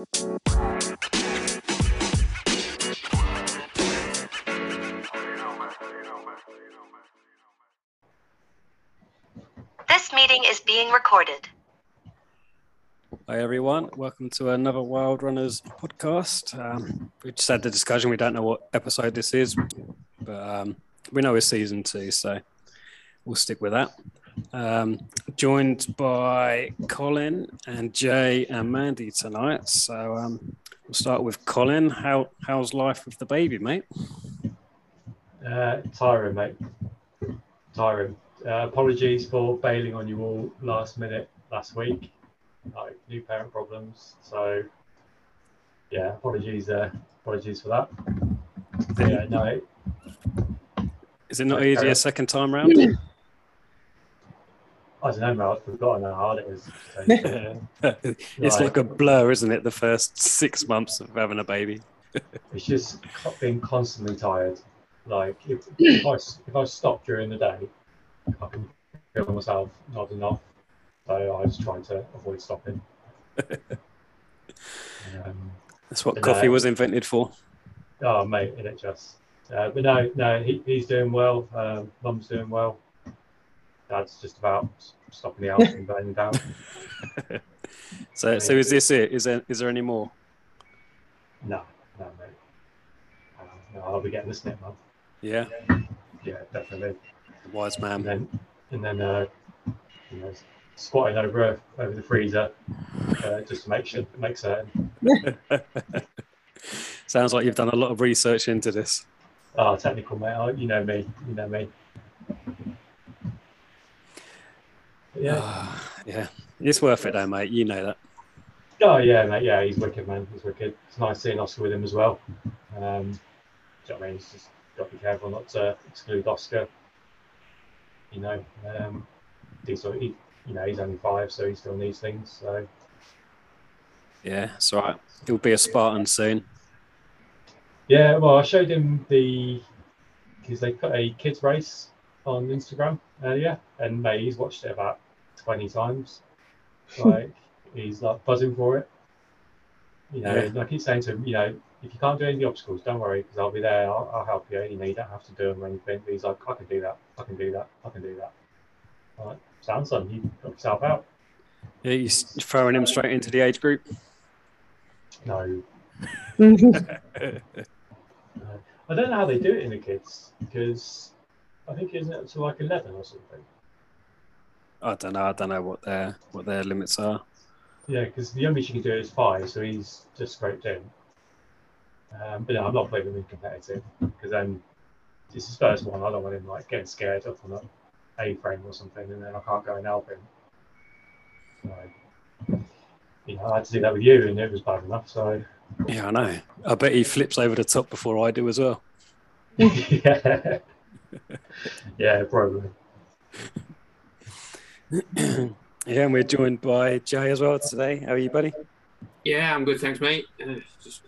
This meeting is being recorded. Hi everyone, welcome to another Wild Runners podcast. Um, we just had the discussion. We don't know what episode this is, but um, we know it's season two, so we'll stick with that. Um, joined by Colin and Jay and Mandy tonight. So um, we'll start with Colin. How how's life with the baby, mate? Uh, tiring, mate. Tiring. Uh, apologies for bailing on you all last minute last week. Like new parent problems. So yeah, apologies. Uh, apologies for that. Yeah, no. Is it not easier second time round? I don't know, mate. I've forgotten how hard it is. it's like a blur, isn't it? The first six months of having a baby. it's just being constantly tired. Like if, if I if I stop during the day, I can feel myself nodding off. So I just try to avoid stopping. Um, That's what coffee no. was invented for. oh mate, in it just. Uh, but no, no, he, he's doing well. Um, Mum's doing well. Dad's just about stopping the house from burning down. So, so is this it? Is there is there any more? No, no, mate. Uh, no, I'll be getting the snip, man. Yeah, Yeah, definitely. wise man. and then and then uh, you know, squatting over over the freezer uh, just to make sure make certain. Sounds like you've done a lot of research into this. Oh, technical mate, oh, you know me, you know me. But yeah. Ah, yeah, it's worth it though, mate. You know that. Oh yeah, mate. Yeah, he's wicked, man. He's wicked. It's nice seeing Oscar with him as well. Um, do you know what I mean? He's just got to be careful not to exclude Oscar. You know, um, he's he, you know he's only five, so he still needs things. So Yeah, it's all right. He'll be a Spartan soon. Yeah, well, I showed him the because they put a kids race on Instagram earlier, and mate, he's watched it about twenty times. Like he's like buzzing for it. You know, Yeah. and I keep saying to him, you know, if you can't do any of the obstacles, don't worry, because I'll be there. I'll, I'll help you. You know, you don't have to do them or anything. But he's like, I can do that. I can do that. I can do that. Like, sounds son, you got yourself out. Yeah, you're throwing him straight into the age group. No, no. I don't know how they do it in the kids because I think isn't it up to like eleven or something. I don't know. I don't know what their what their limits are. Yeah, because the youngest you can do is five, so he's just scraped in. Um, but no, I'm not putting him in competitive because then it's his first one. I don't want him like getting scared up on a A frame or something, and then I can't go and help him. So, you know, I had to do that with you, and it was bad enough. So, Yeah, I know. I bet he flips over the top before I do as well. yeah, yeah, probably. Yeah, and we're joined by Jay as well today. How are you, buddy? Yeah, I'm good, thanks, mate. Uh, just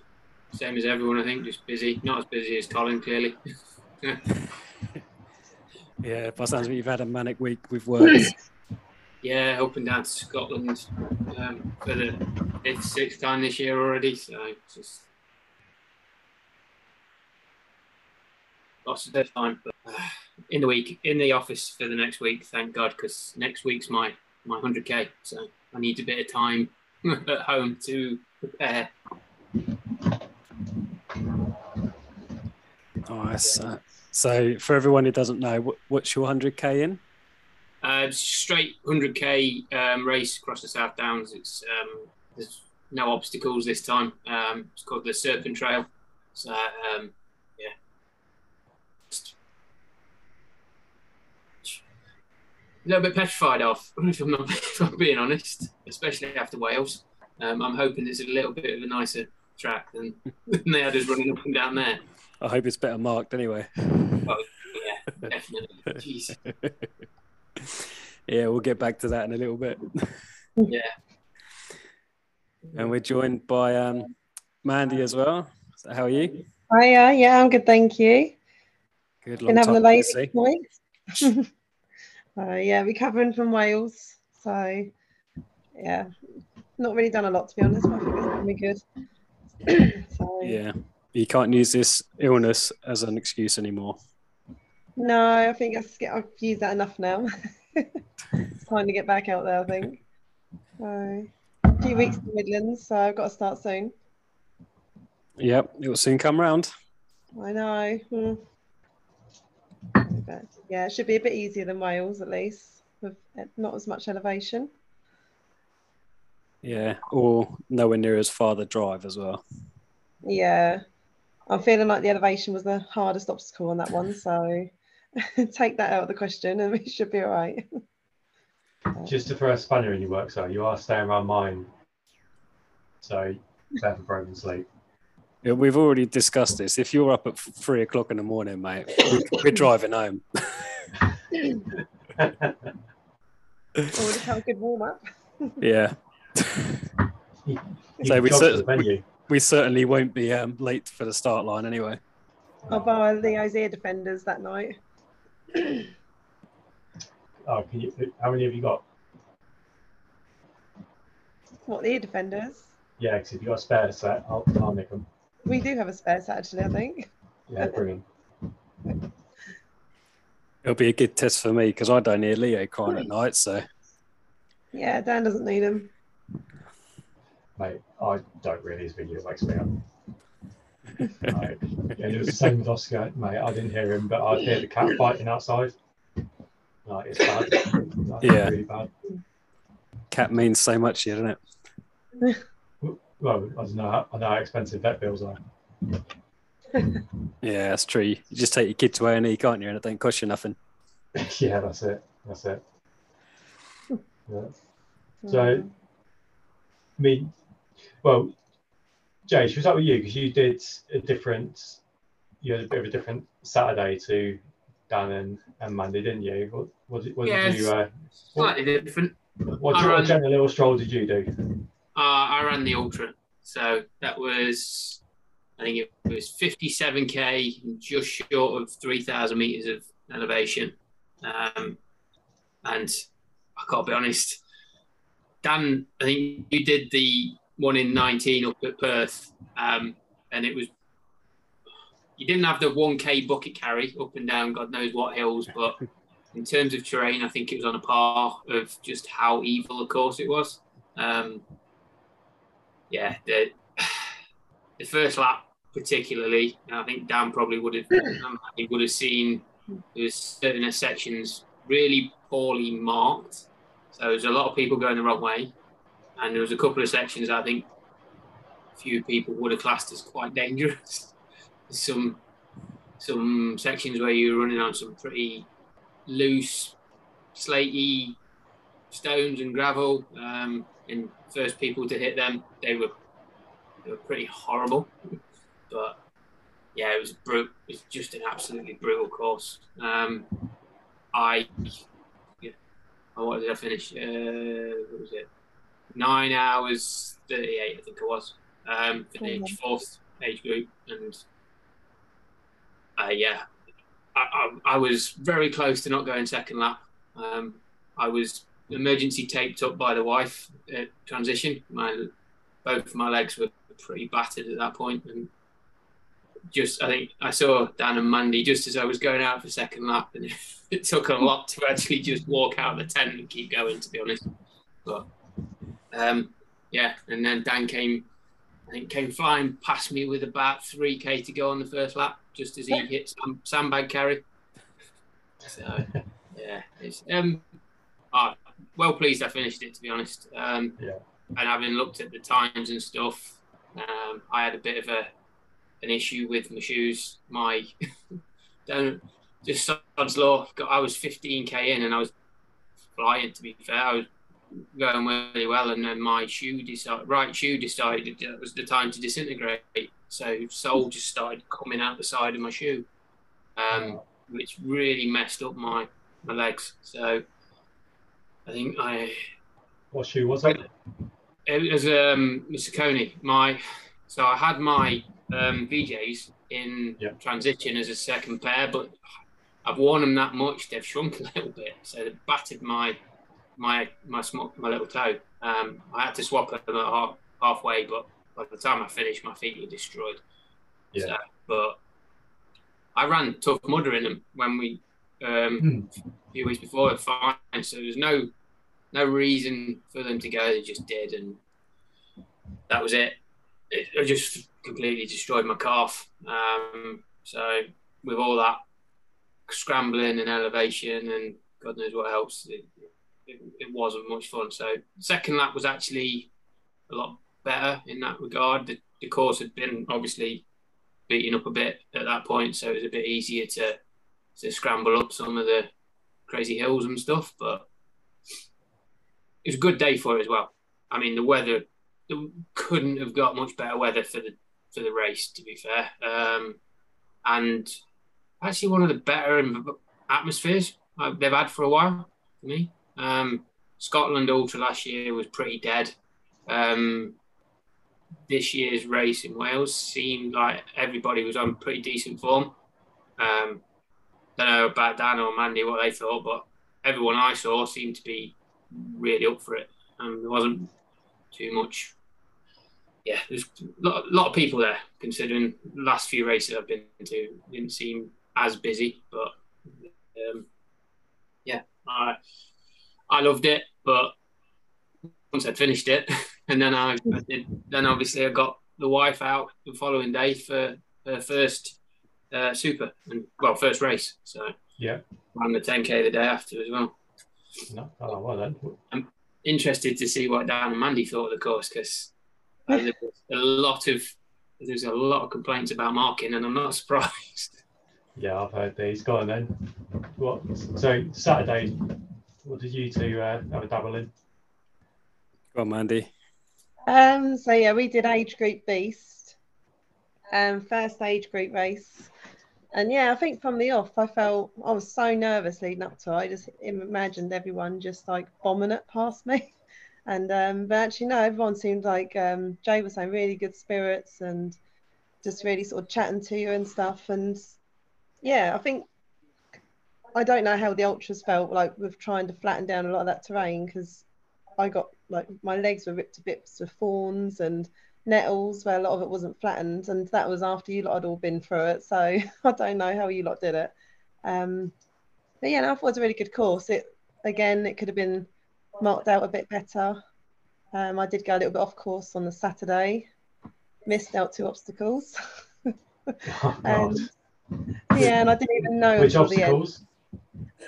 same as everyone, I think. Just busy. Not as busy as Colin, clearly. Yeah, by the sounds it, you've had a manic week with work. yeah, up and down to Scotland um, for the fifth, sixth time this year already. So just lots of dead time. But uh, in the week, in the office for the next week, thank God, because next week's my my 100k. So I need a bit of time at home to prepare. Nice. Uh, so, for everyone who doesn't know, what, what's your 100k in? Uh, straight 100k um, race across the South Downs. It's um, there's no obstacles this time. Um, it's called the Serpent Trail. So um, yeah, Just a little bit petrified of, if I'm not if I'm being honest, especially after Wales. Um, I'm hoping it's a little bit of a nicer track than, than they had us running up and down there. I hope it's better marked anyway. Yeah, definitely. Jeez. yeah, we'll get back to that in a little bit. Yeah. And we're joined by um, Mandy as well. So how are you? Hiya, yeah, I'm good, thank you. Good. Been Long having a time no lazy see. Uh, yeah, recovering from Wales, so yeah, not really done a lot to be honest. But I think it's gonna be good. so Yeah, you can't use this illness as an excuse anymore. no, I think I've, I've used that enough now. it's time to get back out there. I think. So, a few weeks in the Midlands, so I've got to start soon. Yep, it will soon come round. I know. Hmm. But yeah, it should be a bit easier than Wales at least, with uh, not as much elevation. Yeah, or nowhere near as far the drive as well. Yeah, I'm feeling like the elevation was the hardest obstacle on that one, so take that out of the question and we should be all right. Just to throw a spanner in your work, so you are staying around mine. So better for broken sleep. Yeah, we've already discussed this. If you're up at three o'clock in the morning, mate, we're driving home. Already have a good warm up. Yeah, You So we jog cer- to the venue. we certainly won't be um, late for the start line anyway. I'll buy Leo's ear defenders that night. Oh, can you, how many have you got? What the ear defenders? Yeah, because if you got a spare set, I'll, I'll make them. We do have a spare set actually, I think. Yeah, bring them. It'll be a good test for me because I don't hear Leo crying at hmm. night. So Yeah, Dan doesn't need him. Mate, I don't really. His video wakes me up. Like, yeah, it was the same with Oscar, mate. I didn't hear him, but I'd hear the cat fighting outside. Like, it's bad. Like, Yeah. Really bad. cat means so much here, doesn't it? Well, I don't know how, I know how expensive vet bills are. Yeah, that's true. You just take your kid to A and E, can't you? And it don't cost you nothing. yeah, that's it. That's it. Yeah. So- I mean, well, Jay, should we start with you? Because you did a different, you had a bit of a different Saturday to Dan and, and Mandy, didn't you? What, what, did, what did you, uh, Slightly different. what, I what ran- general little stroll did you do? Uh, I ran the ultra, so that was I think it was 57k, just short of 3,000 meters of elevation. Um, and I gotta be honest, Dan, I think you did the one in 19 up at Perth, um, and it was you didn't have the 1k bucket carry up and down God knows what hills, but in terms of terrain, I think it was on a par of just how evil a course it was. Um, yeah, the the first lap particularly, I think Dan probably would have um, he would have seen there was certain sections really poorly marked. So there's a lot of people going the wrong way, and there was a couple of sections I think a few people would have classed as quite dangerous. Some some sections where you're running on some pretty loose, slaty stones and gravel. Um, and first people to hit them, they were they were pretty horrible. But yeah, it was bru- It's just an absolutely brutal course. Um, I yeah, what did I finish? Uh, what was it? Nine hours thirty-eight, I think it was. Um, finished fourth age group, and uh, yeah, I, I, I was very close to not going second lap. Um, I was emergency taped up by the wife at transition. My both my legs were pretty battered at that point, and just I think I saw Dan and Mandy just as I was going out for second lap, and it took a lot to actually just walk out of the tent and keep going. To be honest, but um, yeah, and then Dan came. I think came flying past me with about three k to go on the first lap, just as he hit some sandbag carry. So yeah, it's um, ah, well pleased I finished it to be honest. Um, Yeah. And having looked at the times and stuff, um, I had a bit of a an issue with my shoes. My don't just Sod's law. got- I was 15k in and I was flying. To be fair, I was going really well, and then my shoe decided, right shoe decided that was the time to disintegrate. So sole just started coming out the side of my shoe, um, which really messed up my my legs. So I think I What shoe was it? it was um, Mr. Coney. My so I had my um, VJs in Yeah. transition as a second pair, but I've worn them that much they've shrunk a little bit, so they battered my my my small, my little toe. Um, I had to swap them at half, halfway, but by the time I finished, my feet were destroyed. Yeah. So, but I ran tough mudder in them when we um, Hmm. a few weeks before. was Fine, so there's no no reason for them to go. They just did, and that was it. It, it just completely destroyed my calf. Um, so with all that scrambling and elevation and God knows what else, it, it, it wasn't much fun. So second lap was actually a lot better in that regard. The, the course had been obviously beaten up a bit at that point, so it was a bit easier to to scramble up some of the crazy hills and stuff. But it was a good day for it as well. I mean, the weather couldn't have got much better weather for the for the race, to be fair. Um, and actually, one of the better atmospheres they've had for a while for me. Um, Scotland Ultra last year was pretty dead. Um, this year's race in Wales seemed like everybody was on pretty decent form. Um, don't know about Dan or Mandy what they thought, but everyone I saw seemed to be really up for it. Um, there wasn't too much. Yeah, there's a lot, lot of people there. Considering the last few races I've been to, didn't seem as busy, but um, yeah, I I loved it. But once I'd finished it, and then I, I did, then obviously I got the wife out the following day for her first uh, super and well first race. So Yeah. ran the 10k the day after as well. No, oh, well then. I'm interested to see what Dan and Mandy thought of the course because there was a lot of there's a lot of complaints about marking, and I'm not surprised. Yeah, I've heard these. Go on then. What? So Saturday, what did you two uh, have a dabble in? Go on, Mandy. Um, so yeah, we did age group beast, um, first age group race, and yeah, I think from the off, I felt I was so nervous leading up to it. I just imagined everyone just like bombing it past me, and um, but actually no, everyone seemed like um, Jay was saying really good spirits and just really sort of chatting to you and stuff, and yeah, I think I don't know how the ultras felt like with trying to flatten down a lot of that terrain because I got like my legs were ripped to bits with thorns and nettles where a lot of it wasn't flattened, and that was after you lot had all been through it. So I don't know how you lot did it. Um, but yeah, no, I thought it was a really good course. It again, it could have been marked out a bit better. Um, I did go a little bit off course on the Saturday, missed out two obstacles. Oh. Um, yeah, and I didn't even know Which until the end obstacles?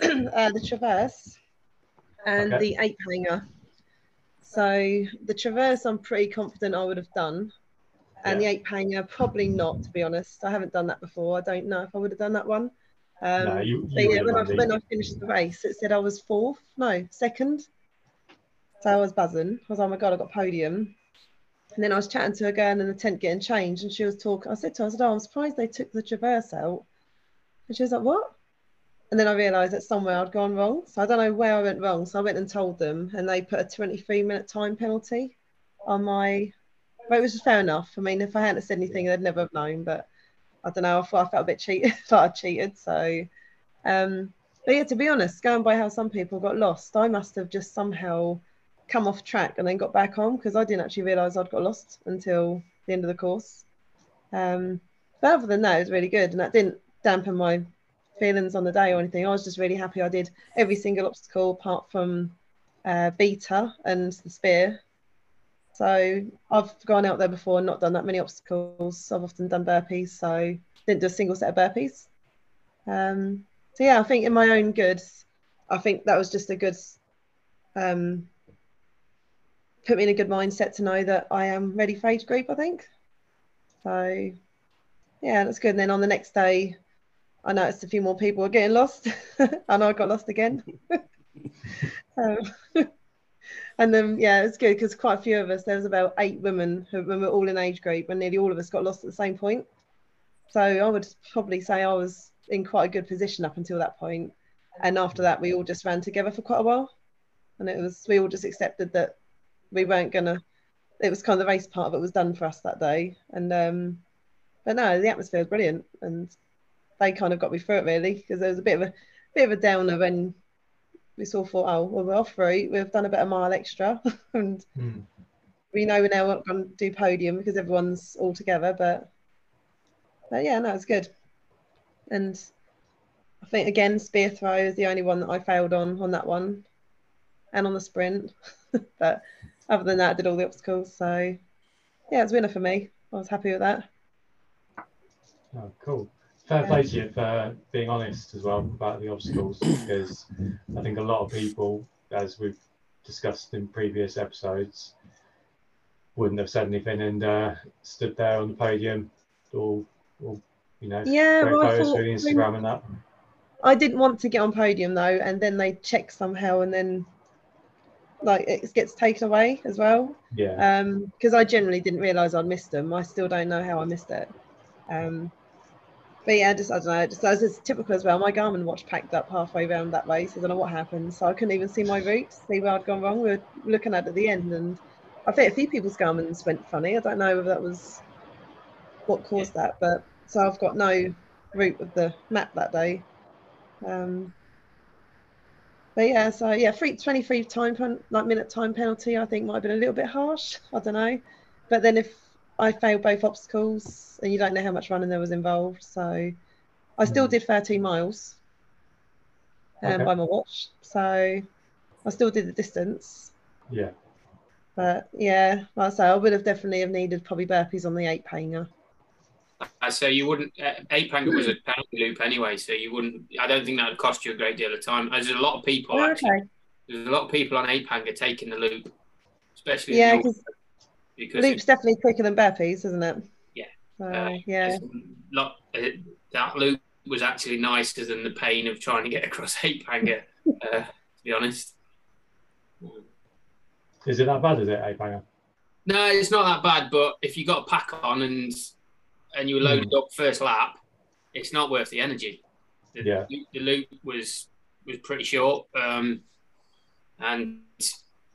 uh, the traverse and Okay. the ape hanger. So the traverse, I'm pretty confident I would have done, and the ape hanger, probably not. To be honest, I haven't done that before. I don't know if I would have done that one. Um, no, you, but you yeah, when I, when I finished the race, it said I was fourth, no, second. So I was buzzing. I was, like, oh my god, I got podium. And then I was chatting to a girl in the tent getting changed, and she was talking. I said to her, I said, oh, I'm surprised they took the traverse out. And she was like, what? And then I realised that somewhere I'd gone wrong. So I don't know where I went wrong. So I went and told them, and they put a 23 minute time penalty on my. But it was fair enough. I mean, if I hadn't said anything, they'd never have known. But I don't know. I thought I felt a bit cheated. thought I cheated. So, um, but yeah, to be honest, going by how some people got lost, I must have just somehow come off track and then got back on because I didn't actually realise I'd got lost until the end of the course. Um, but other than that, it was really good, and that didn't dampen my feelings on the day or anything. I was just really happy I did every single obstacle apart from uh, Beater and the spear. So I've gone out there before and not done that many obstacles. I've often done burpees, so didn't do a single set of burpees. Um, so yeah, I think in my own good, I think that was just a good, um, put me in a good mindset to know that I am ready for age group. I think. So yeah, that's good. And then on the next day, I noticed a few more people were getting lost. I know I got lost again. um, and then yeah, it's good because quite a few of us. There was about eight women who were all in age group, and nearly all of us got lost at the same point. So I would probably say I was in quite a good position up until that point. And after that, we all just ran together for quite a while, and it was we all just accepted that we weren't gonna. It was kind of the race part of it was done for us that day, and um, but no, the atmosphere was brilliant, and they kind of got me through it really because there was a bit of a bit of a downer when we sort of thought, oh, well, we're off route. We've done a bit of mile extra, and Hmm. we know we're now not going to do podium because everyone's all together. But, but yeah, no, it's good. And I think again, spear throw is the only one that I failed on on that one, and on the sprint. but other than that, I did all the obstacles. So yeah, it's winner for me. I was happy with that. Oh, cool. Fair play to you for being honest as well about the obstacles because I think a lot of people, as we've discussed in previous episodes, wouldn't have said anything and uh, stood there on the podium, all, all you know, Yeah, well, I thought Instagram and that. I didn't want to get on podium though, and then they check somehow, and then like it gets taken away as well. Yeah, Um, because I generally didn't realise I'd missed them. I still don't know how I missed it. Um, but yeah, just I don't know. Just as it's typical as well. My Garmin watch packed up halfway around that race. I don't know what happened, so I couldn't even see my route, see where I'd gone wrong. We were looking at it at the end, and I think a few people's Garmin's went funny. I don't know whether that was what caused that, but so I've got no route of the map that day. Um, but yeah, so yeah, free 23 time pen, like minute time penalty. I think might have been a little bit harsh. I don't know, but then if I failed both obstacles, and you don't know how much running there was involved, so I still Hmm. did 13 miles um, Okay. by my watch. So I still did the distance, yeah. but yeah, like I say, I would have definitely have needed probably burpees on the ape hanger. Uh, so you wouldn't. Uh, ape hanger was a penalty loop anyway, so you wouldn't. I don't think that would cost you a great deal of time. There's a lot of people. Oh, actually, okay. There's a lot of people on ape hanger taking the loop, especially Yeah, in the- because because loop's definitely quicker than burpees, isn't it? Yeah. So Uh, yeah. lot, uh, that loop was actually nicer than the pain of trying to get across ape hanger. uh, to be honest. Is it that bad? Is it, a banger? No, it's not that bad. But if you got a pack on and and you were loaded up first lap, it's not worth the energy. The, Yeah. the loop was was pretty short, um, and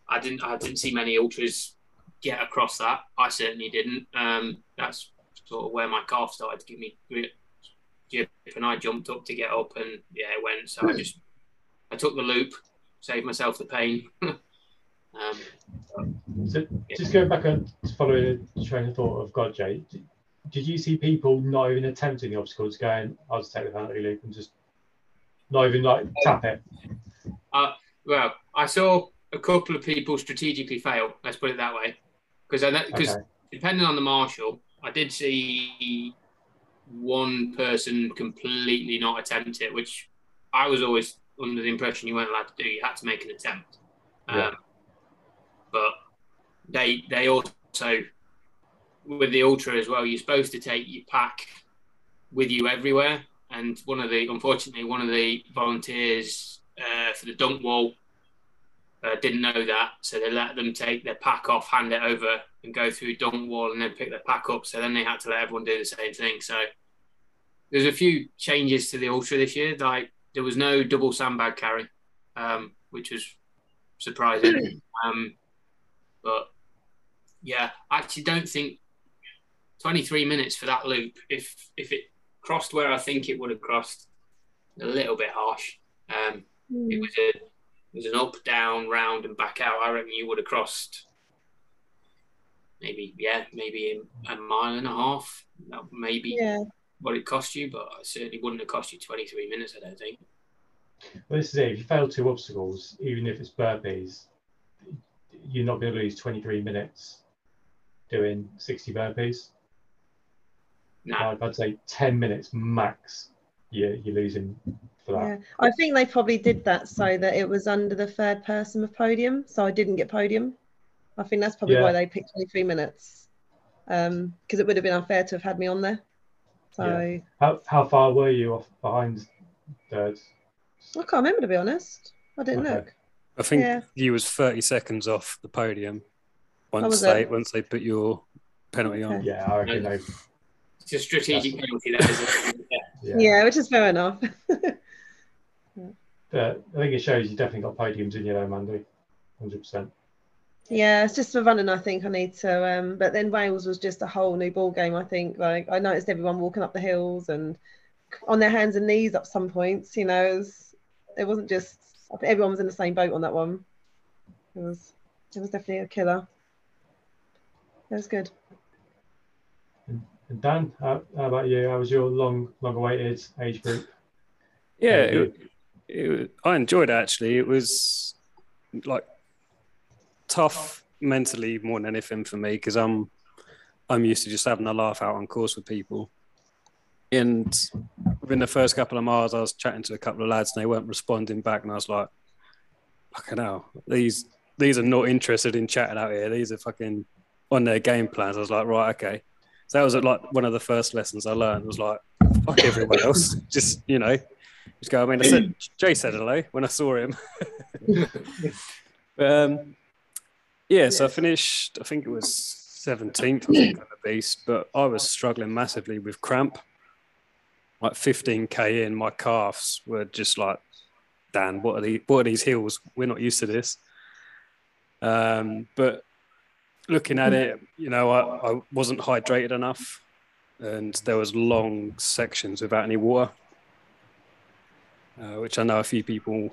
I didn't I didn't see many ultras get across that. I certainly didn't. Um, that's sort of where my calf started to give me grip, and I jumped up to get up, and yeah, it went. So I just I took the loop, saved myself the pain. um, So just going back to following the train of thought of God, Jay, did, you see people not even attempting the obstacles, going, I'll just take the penalty loop and just not even like tap it? Well, I saw a couple of people strategically fail. Let's put it that way, because because Okay. depending on the marshal, I did see one person completely not attempt it, which I was always under the impression you weren't allowed to do. You had to make an attempt. Yeah. Um, but they they also with the ultra as well. You're supposed to take your pack with you everywhere. And one of the unfortunately one of the volunteers uh, for the dunk wall uh, didn't know that, so they let them take their pack off, hand it over, and go through dunk wall, and then pick their pack up. So then they had to let everyone do the same thing. So there's a few changes to the ultra this year. Like there was no double sandbag carry, um, which was surprising. um, but yeah, I actually don't think 23 minutes for that loop. If if it crossed where I think it would have crossed, a little bit harsh. Um, it was a it was an up, down, round, and back out. I reckon you would have crossed maybe yeah, maybe a mile and a half. That maybe Yeah. what it cost you, but it certainly wouldn't have cost you 23 minutes. I don't think. Well, this is it. If you fail two obstacles, even if it's burpees, you're not going to lose 23 minutes doing 60 burpees. No, Like, I'd say 10 minutes max, you're, you're losing for that. Yeah, I think they probably did that so that it was under the third person of podium, so I didn't get podium. I think that's probably Yeah. why they picked 23 minutes, um, because it would have been unfair to have had me on there. So Yeah. How, how far were you off behind third? I can't remember to be honest. I didn't Okay. look. I think Yeah. you was 30 seconds off the podium once they it? once they put your penalty on. Yeah, I reckon they. It's a strategic penalty. That is. Yeah. Yeah. Yeah, which is fair enough. But I think it shows you definitely got podiums in you there, Mandy. 100%. yeah, it's just for running. I think I need to. Um, but then Wales was just a whole new ball game. I think. Like I noticed everyone walking up the hills and on their hands and knees at some points. You know, it, was, it wasn't just I think everyone was in the same boat on that one. It was it was definitely a killer. It was good. And Dan, how, how about you? How was your long, long-awaited age group? Yeah, it, it, I enjoyed it actually. It was like tough mentally more than anything for me because I'm I'm used to just having a laugh out on course with people. And within the first couple of miles, I was chatting to a couple of lads and they weren't responding back, and I was like, "Fucking hell, these these are not interested in chatting out here. These are fucking on their game plans." I was like, "Right, okay." So that was like one of the first lessons I learned. Was like, "Fuck everyone else, just you know." Just go. I mean, I said Jay said hello when I saw him. um, yeah, so I finished. I think it was seventeenth. I think on the beast, but I was struggling massively with cramp. Like fifteen k in, my calves were just like, Dan, what are these? What are these hills? We're not used to this. Um, but looking at it, you know, I, I wasn't hydrated enough, and there was long sections without any water uh, which I know a few people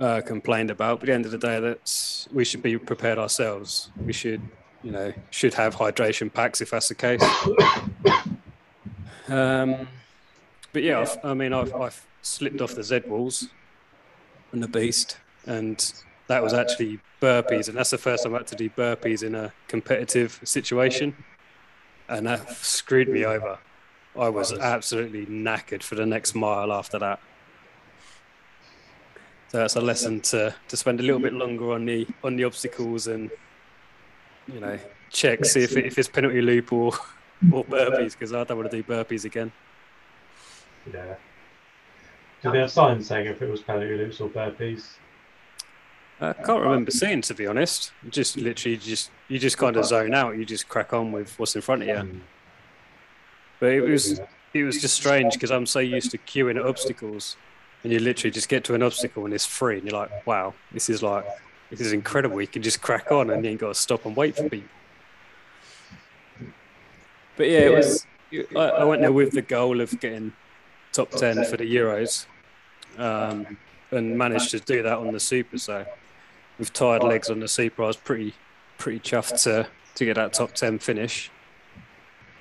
uh, complained about. But at the end of the day, that's we should be prepared ourselves. We should, you know, should have hydration packs if that's the case. Um, but yeah, I've, I mean, I've, I've slipped off the Z walls and the beast, and that was actually burpees, and that's the first time I had to do burpees in a competitive situation, and that screwed me over. I was absolutely knackered for the next mile after that. So that's a lesson to to spend a little bit longer on the on the obstacles and you know check see if if it's penalty loop or or burpees because I don't want to do burpees again. Yeah. Did they have signs saying if it was penalty loops or burpees? I can't remember seeing to be honest. Just literally just you just kind of zone out. You just crack on with what's in front of you. But it was it was just strange because I'm so used to queuing at obstacles, and you literally just get to an obstacle and it's free, and you're like, wow, this is like this is incredible. You can just crack on and you ain't got to stop and wait for people. But yeah, it was. I, I went there with the goal of getting top ten for the Euros, um, and managed to do that on the Super. So with tired legs on the Super, I was pretty pretty chuffed to to get that top ten finish.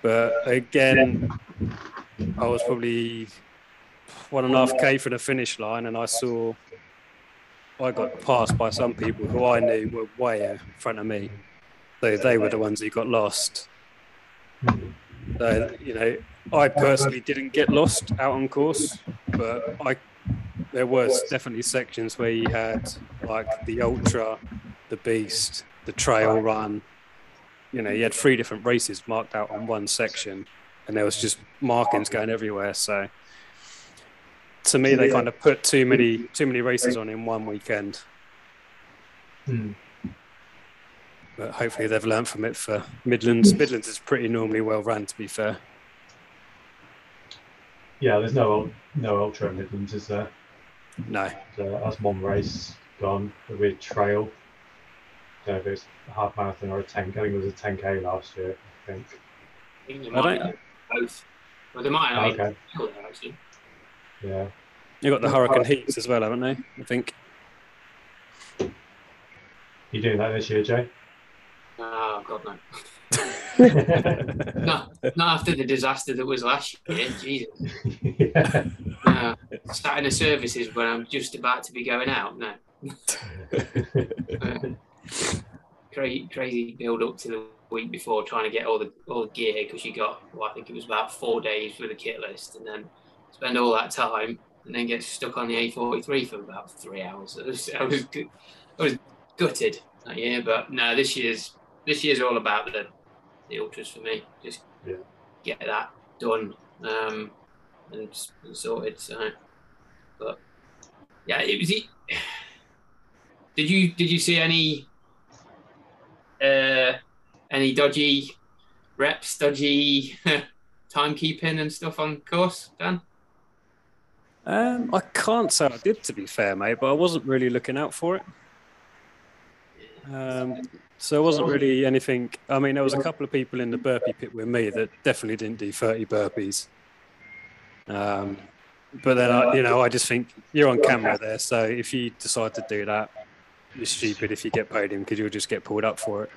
But again, I was probably one and a half k from the finish line, and I saw I got passed by some people who I knew were way in front of me. So they were the ones who got lost. So you know, I personally didn't get lost out on course, but I there was definitely sections where you had like the ultra, the beast, the trail run. You know, you had three different races marked out on one section, and there was just markings going everywhere. So to me, they kind of put too many too many races on in one weekend. Mm. But hopefully, they've learned from it for Midlands. Midlands is pretty normally well run, to be fair. Yeah, there's no no ultra in Midlands, is there? No, So that's one race gone. A weird trail. don't know if it's a half marathon or a 10. I think it was a 10k last year. I think. I think they I might don't- have both. Well, they might have Okay. okay. actually. Yeah. you got the Hurricane Heats as well, haven't they? I think. You doing that this year, Jay? Oh God, no. No, not after the disaster that was last year. Jesus. yeah. Uh, starting the services when I'm just about to be going out. No. Uh, crazy, crazy build up to the week before trying to get all the all the gear because you got well, I think it was about four days with a kit list and then spend all that time and then get stuck on the A43 for about three hours. I was, I was, I was gutted that year, but no, this year's this year's all about the the ultras for me. Just Yeah. get that done um, and, and sorted. So, but yeah, it was. e- Did you did you see any uh, any dodgy reps, dodgy timekeeping and stuff on course, Dan? Um, I can't say I did, to be fair, mate, but I wasn't really looking out for it. Um, so it wasn't really anything. I mean, there was a couple of people in the burpee pit with me that definitely didn't do 30 burpees. Um, but then I, you know, I just think you're on camera there, so if you decide to do that, you're stupid if you get paid podium because you'll just get pulled up for it.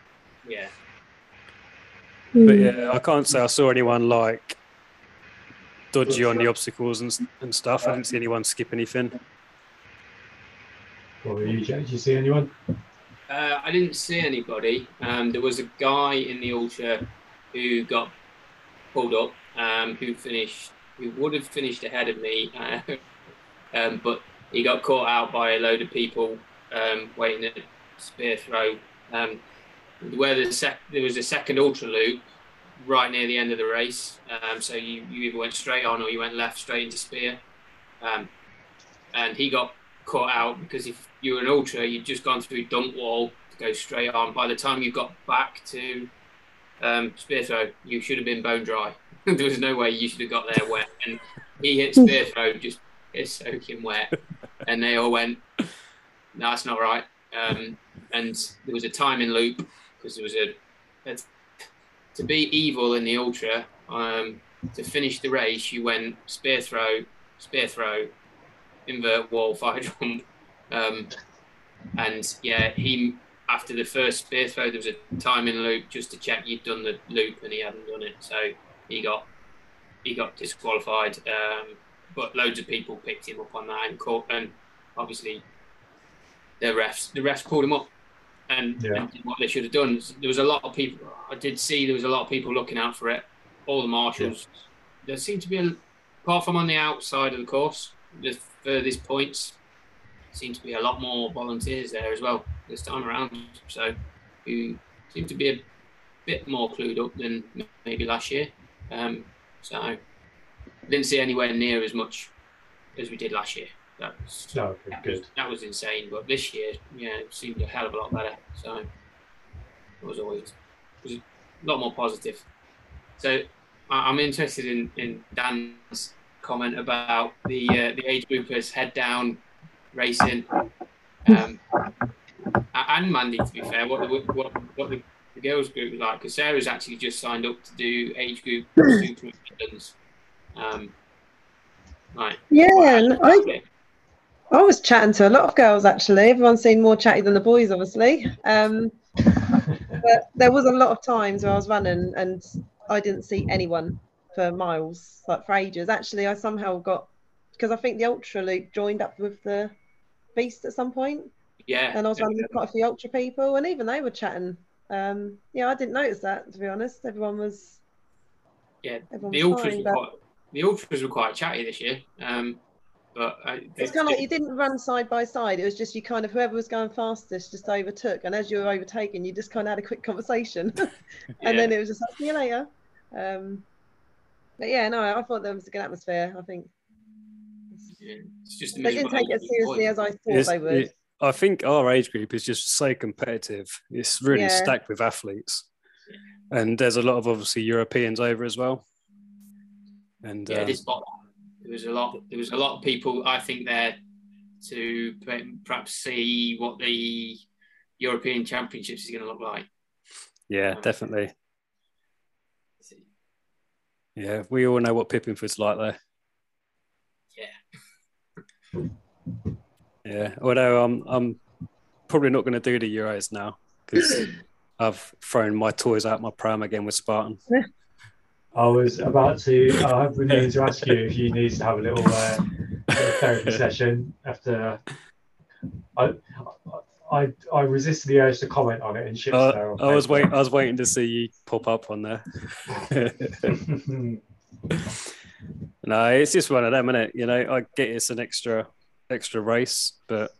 Yeah. Hmm. But yeah, I can't say I saw anyone like dodgy on the obstacles and, and stuff. I didn't see anyone skip anything. What were you, Jay? Did you see anyone? Uh, I didn't see anybody. Um, there was a guy in the ultra who got pulled up, um, who finished, who would have finished ahead of me, uh, um, but he got caught out by a load of people um, waiting at spear throw. Um, where the sec- there was a second ultra loop right near the end of the race, um, so you, you either went straight on or you went left straight into spear, and he got caught out because if you were an ultra, you'd just gone through dunk wall to go straight on. By the time you got back to um, spear throw, you should have been bone dry. there was no way you should have got there wet. And he hit spear throw just it's soaking wet, and they all went, "No, that's not right." Um, and there was a timing loop because there was a, a to be evil in the ultra. Um, to finish the race, you went spear throw, spear throw, invert wall, fire jump. Um, and yeah, he after the first spear throw, there was a timing loop just to check you'd done the loop, and he hadn't done it, so he got he got disqualified. Um, but loads of people picked him up on that and caught, and obviously the refs the refs pulled him up and, Yeah. and did what they should have done. There was a lot of people. I did see there was a lot of people looking out for it. All the marshals. There seemed to be, a, apart from on the outside of the course, the furthest points, seemed to be a lot more volunteers there as well this time around. So, who seem to be a bit more clued up than maybe last year. Um, so, I didn't see anywhere near as much as we did last year. That was, No, that was, good. that was insane. But this year, yeah, it seemed a hell of a lot better. So it was always it was a lot more positive. So I'm interested in, in Dan's comment about the uh, the age groupers head down racing, um, and Mandy. To be fair, what the what, what the, the girls group was like because Sarah's actually just signed up to do age group super Midlands. Um, right. Yeah, I, I was chatting to a lot of girls actually. Everyone's seemed more chatty than the boys, obviously. Um, but there was a lot of times where I was running and I didn't see anyone for miles, like for ages. Actually, I somehow got because I think the ultra loop joined up with the beast at some point, Yeah. and I was running with quite a few ultra people, and even they were chatting. Um, yeah, I didn't notice that to be honest. Everyone was Yeah, everyone the was ultras fine, were but quite, the ultras were quite chatty this year. Um, but I, it's kind of like you didn't run side by side. It was just you kind of whoever was going fastest just overtook, and as you were overtaking, you just kind of had a quick conversation, and yeah, then it was just like, see you later. Um, but yeah, no, I thought there was a good atmosphere. I think yeah, it's just they didn't take it as seriously point. as I thought It's- they would. it- I think our age group is just so competitive. It's really Yeah. stacked with athletes, and there's a lot of obviously Europeans over as well. And Yeah, um, this spot there was a lot. There was a lot of people. I think there to perhaps see what the European Championships is going to look like. yeah, definitely. Yeah, we all know what Pippingford's like there. Yeah. Yeah, although I'm I'm probably not going to do the Euros now because I've thrown my toys out my pram again with Spartan. I was about to. I was needing to ask you if you need to have a little, uh, little therapy session after. I, I I resisted the urge to comment on it in shit. Uh, I was waiting. I was waiting to see you pop up on there. no, it's just one of them, isn't it? You know, I get it's an extra extra race, but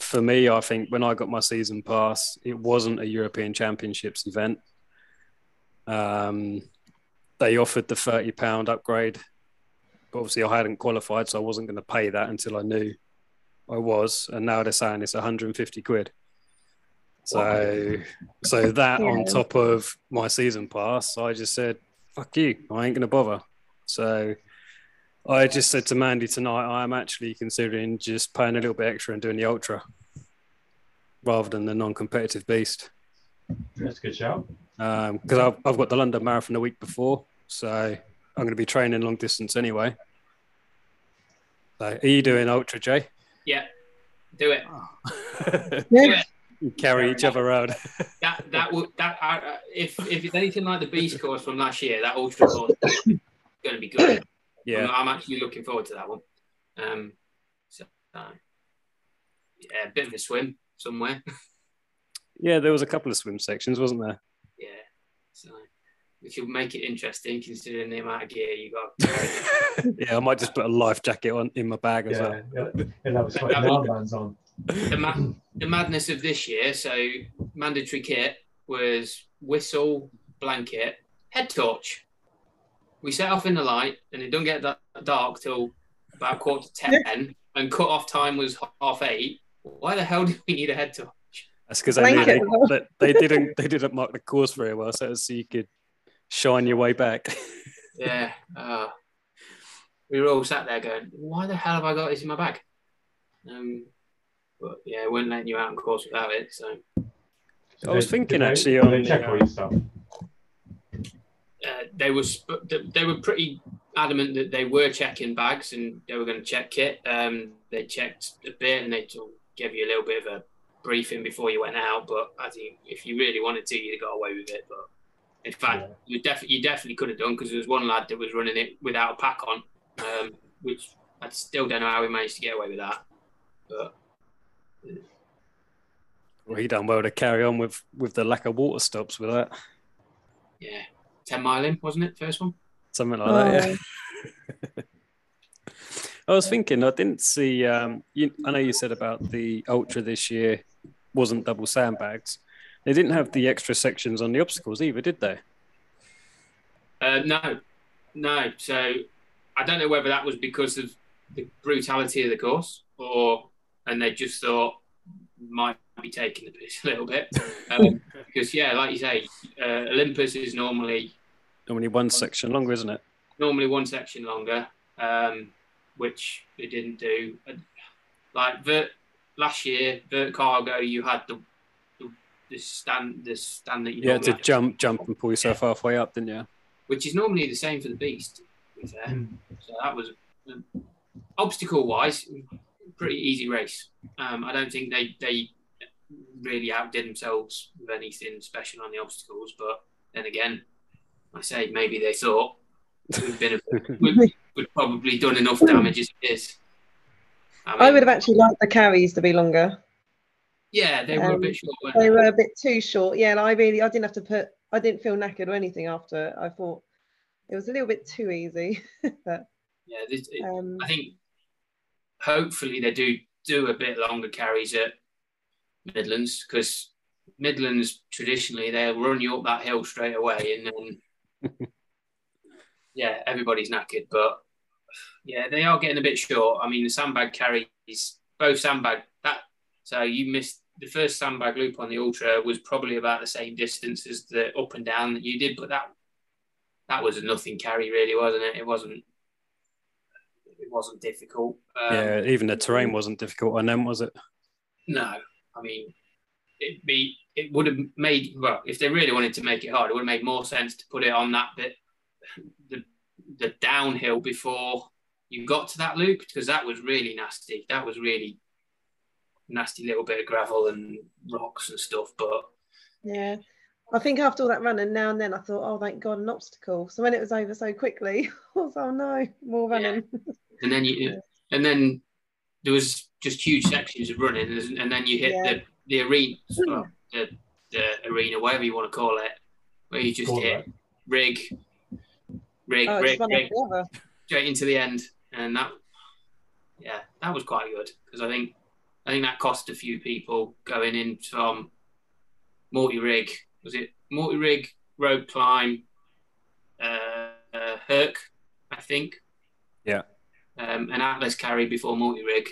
for me, I think when I got my season pass, it wasn't a European Championships event. Um, they offered the thirty pound upgrade, but obviously I hadn't qualified, so I wasn't going to pay that until I knew I was, and now they're saying it's one hundred and fifty quid. So, so that on top of my season pass, I just said, "Fuck you! I ain't going to bother." So, I just said to Mandy tonight, I am actually considering just paying a little bit extra and doing the ultra rather than the non-competitive beast That's a good shout. because I've, I've got the London Marathon the week before, so I'm going to be training long distance anyway. So, are you doing Ultra, Jay? Yeah, do it. Yeah. You Carry each other around. That that would that uh, if if it's anything like the beast course from last year, that ultra course is going to be good. I'm, Yeah. I'm actually looking forward to that one. Um, so uh, yeah, a bit of a swim somewhere. Yeah, there was a couple of swim sections, wasn't there? yeah, so which will make it interesting considering the amount of gear you got. yeah, I might just put a life jacket on in my bag as well. Yeah, yeah. He'll have a armbands on. the, ma- the madness of this year. So mandatory kit was whistle, blanket, head torch. We set off in the light, and it don't get that dark till about quarter to ten, and cut off time was half eight. Why the hell do we need a head torch? That's because they, knew they, Blanket. they didn't they didn't mark the course very well, so, so you could shine your way back. Yeah, uh, we were all sat there going, "Why the hell have I got this in my bag?" Um, but yeah, it wouldn't let you out on course without it. So So I was thinking they- actually did on check uh, all your stuff. Uh, they were sp- they were pretty adamant that they were checking bags and they were going to check kit. Um, they checked a bit and they gave you a little bit of a briefing before you went out. But I think if you really wanted to, you'd have got away with it. But in fact, Yeah. you definitely you definitely could have done because there was one lad that was running it without a pack on, um, which I still don't know how he managed to get away with that. But well, he done well to carry on with with the lack of water stops with that, yeah, ten mile in wasn't it first one? something like that. Yeah. Oh, I was thinking, I didn't see. Um, you, I know you said about the ultra this year wasn't double sandbags. They didn't have the extra sections on the obstacles either, did they? Uh, no, no. So I don't know whether that was because of the brutality of the course, or and they just thought might be taking the piss a little bit. Um, because yeah, like you say, uh, Olympus is normally Only one section longer, isn't it? normally one section longer, um, which they didn't do. Like Vert, last year, Vert Cargo, you had the the, the stand the stand that you You had to normally have, jump, jump, and pull yourself halfway up, didn't you? which is normally the same for the Beast. To be. Mm. So that was um, obstacle wise, pretty easy race. Um, I don't think they they really outdid themselves with anything special on the obstacles, but then again, I say maybe they thought we've been we've, we've probably done enough damage as it is. I would have actually liked the carries to be longer. Yeah, they were a um, bit short. weren't They they? were a bit too short. Yeah, and I really, I didn't have to put, I didn't feel knackered or anything after. I thought it was a little bit too easy. but Yeah, this, it- um, I think hopefully they do do a bit longer carries at Midlands because Midlands traditionally they'll run you up that hill straight away and then yeah everybody's knackered but yeah they are getting a bit short. I mean the sandbag carries both sandbag that so you missed the first sandbag loop on the ultra was probably about the same distance as the up and down that you did but that that was a nothing carry really wasn't it it wasn't it wasn't difficult um, yeah, even the terrain wasn't difficult on them, was it? no, I mean, it'd be it would have made well if they really wanted to make it hard, it would have made more sense to put it on that bit, the the downhill before you got to that loop because that was really nasty. That was really nasty little bit of gravel and rocks and stuff. But yeah, I think after all that running, now and then I thought, oh, thank God, an obstacle. So when it was over so quickly, I was, oh no, more Yeah. running. and then you and then there was just huge sections of running, and and then you hit Yeah. the the arena, well, the the arena, whatever you want to call it, where you just Call hit rig, rig, Oh, rig, rig, after the other. straight into the end, and that, yeah, that was quite good because I think I think that cost a few people going in from multi rig. Was it multi rig, rope climb, uh, uh, Herc, I think. Yeah. Um, an Atlas carry before multi rig.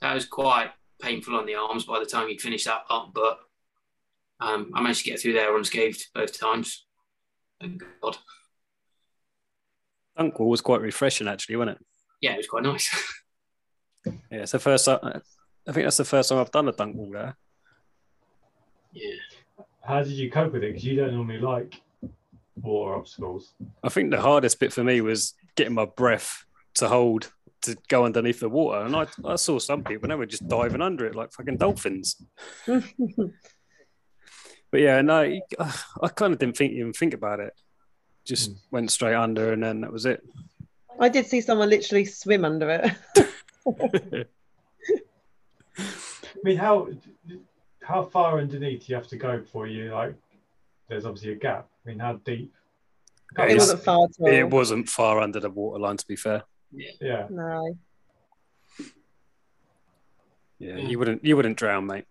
That was quite painful on the arms by the time you finish that up, but um, I managed to get through there unscathed both times. Thank God. dunk wall was quite refreshing, actually, wasn't it? Yeah, it was quite nice. Yeah, it's the first time. I think that's the first time I've done a dunk wall there. yeah. How did you cope with it? Because you don't normally like water obstacles. I think the hardest bit for me was getting my breath to hold to go underneath the water, and I, I saw some people they were just diving under it like fucking dolphins. But yeah, no, you- I kind of didn't think even think about it. Just Mm. went straight under, and then that was it. I did see someone literally swim under it. I mean, how how far underneath do you have to go before you like? There's obviously a gap. I mean, how deep? it wasn't far. It wasn't far under the waterline, to be fair. Yeah. No. Yeah, Yeah. you wouldn't you wouldn't drown, mate.